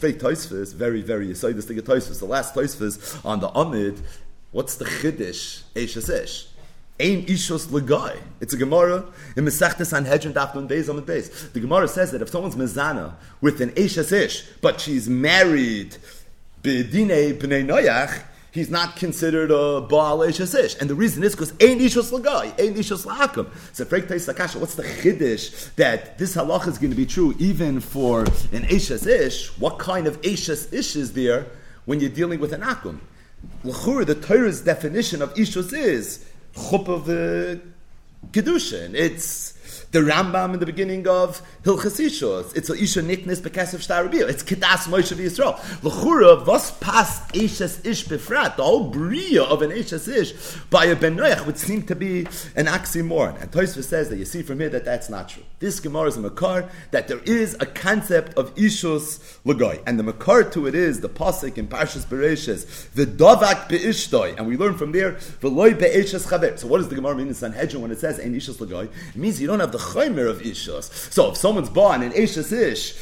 Fake Toisfus, very, very say this thing of. The last Toisfus on the Amid, what's the Chiddish? Eishes Ish. Ein Ishos Lagai. It's a Gemara in Mesechta Sanhedrin Dafnun Beis Amid Beis. The Gemara says that if someone's Mezana with an Eishes Ish, but she's married B'dine B'nei Noyach, he's not considered a Baal Ish. And the reason is because Ein Ishos Lagai, Ein Ishos Lahakim. So Frek Sakasha, what's the Chiddish that this halacha is going to be true even for an Ishes Ish? What kind of Ishes Ish is there when you're dealing with an Akum? L'chur, the Torah's definition of Ishos is chup of the Kedushin. It's the Rambam in the beginning of Hilchas Ishos. It's a Isha Niknis Bekesef Shtarabiyah. It's Kedas Moshe Yisrael. L'chura, was pas Ishes Ish Befrat, the whole Bria of an Ishes Ish by a Ben would seem to be an oxymoron. And Tosfos says that you see from here that that's not true. This Gemara is a Makar, that there is a concept of Ishos Lagoy. And the Makar to it is the Pasik in Parshas Bereshis, the Dovak Be'ishtoi. And we learn from there, V'loi Be'eshes Chaver. So what does the Gemara mean in Sanhedrin when it says Ein Ishos Lagoy? It means you don't have the the chaymer of ishos. So if someone's born in Ishas Ish,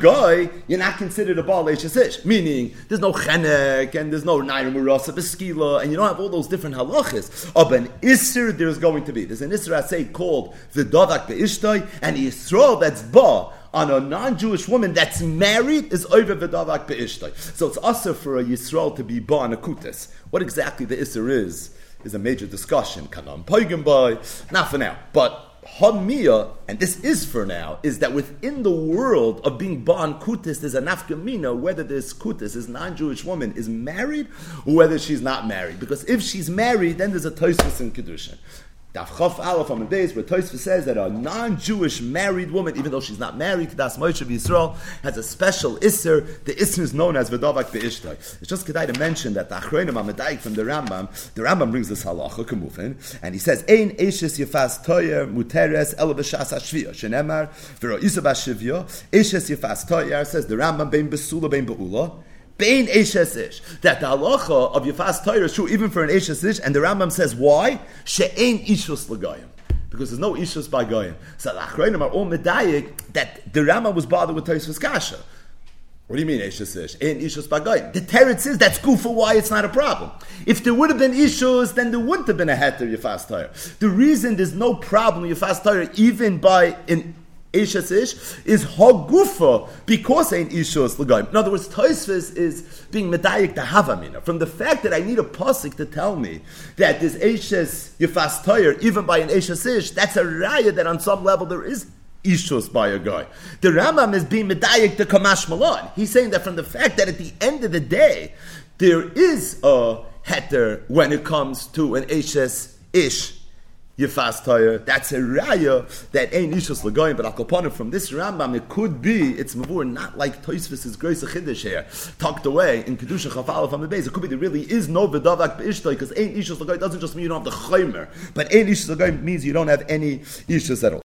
guy, you're not considered a Baal Ish. Meaning, there's no chenek, and there's no Naira Murasa, Beskila, and you don't have all those different halachas. Of an Isser, there's going to be. There's an Isser, say, called the Dovak Be'ishtoi, and Yisrael that's Ba, on a non-Jewish woman that's married is over the v'davak be'ishtoi. So it's also for a Yisrael to be born a kutis. What exactly the Isser is, is a major discussion. Kanam Poigim boy, not for now. But Hamia, and this is for now, is that within the world of being born kutis, there's a nafkamina whether this kutis, this non-Jewish woman, is married or whether she's not married. Because if she's married, then there's a toisus in kedushin. Daf Aleph on the days where Tosfos says that a non-Jewish married woman, even though she's not married to Das Moshe of Yisrael, has a special Isser. The Isser is known as Vedavak Be'ishtoi. It's just kedai to mention that the Achronim Amadayik from the Rambam, the Rambam brings this halacha, Kamufin, and he says, Ein Eishes Yefas Toyer Muteres El B'Shas HaShviyah, Shenemar, V'ro Isa B'Shiviyah, Eishes Yefas Toyer, says the Rambam, Bein Besula, Bein Be'ula, Bein Eshes Ish. That the halacha of Yifas Toyer is true even for an Eshes Ish, and the Rambam says why? She'ein Ishus L'goyim. Because there's no Ishus by Goyim. So the Achrayim are all medayik that the Rambam was bothered with Tosfos Kasha. What do you mean Eshes Ish? Ein Ishus by Goyim. The Teretz is that's good for why it's not a problem. If there would have been Ishus, then there wouldn't have been a heter Yifas Toyer. The reason there's no problem Yifas Toyer even by an Ish is Hagufa because ain't Ishos Lagaim. In other words, Toisvis is being medayik the Havamina. From the fact that I need a pasuk to tell me that this Ishes Yifas Toyer, even by an Ishes Ish, that's a raya that on some level there is Ishos by a guy. The Rambam is being medayik to Kamash Malon. He's saying that from the fact that at the end of the day, there is a heter when it comes to an Ishes Ish Yifas Tire. That's a raya that ain't Ishus Lagoyim, but Akoponim from this Rambam, it could be, it's Mavur, not like Toisvis' Grace Chiddush here, tucked away in Kedusha Chafal from the base. It could be there really is no Vedavak Be'ishtoi, because ain't Ishus Lagoyim doesn't just mean you don't have the Chaymer, but ain't Ishus Lagoyim means you don't have any Ishus at all.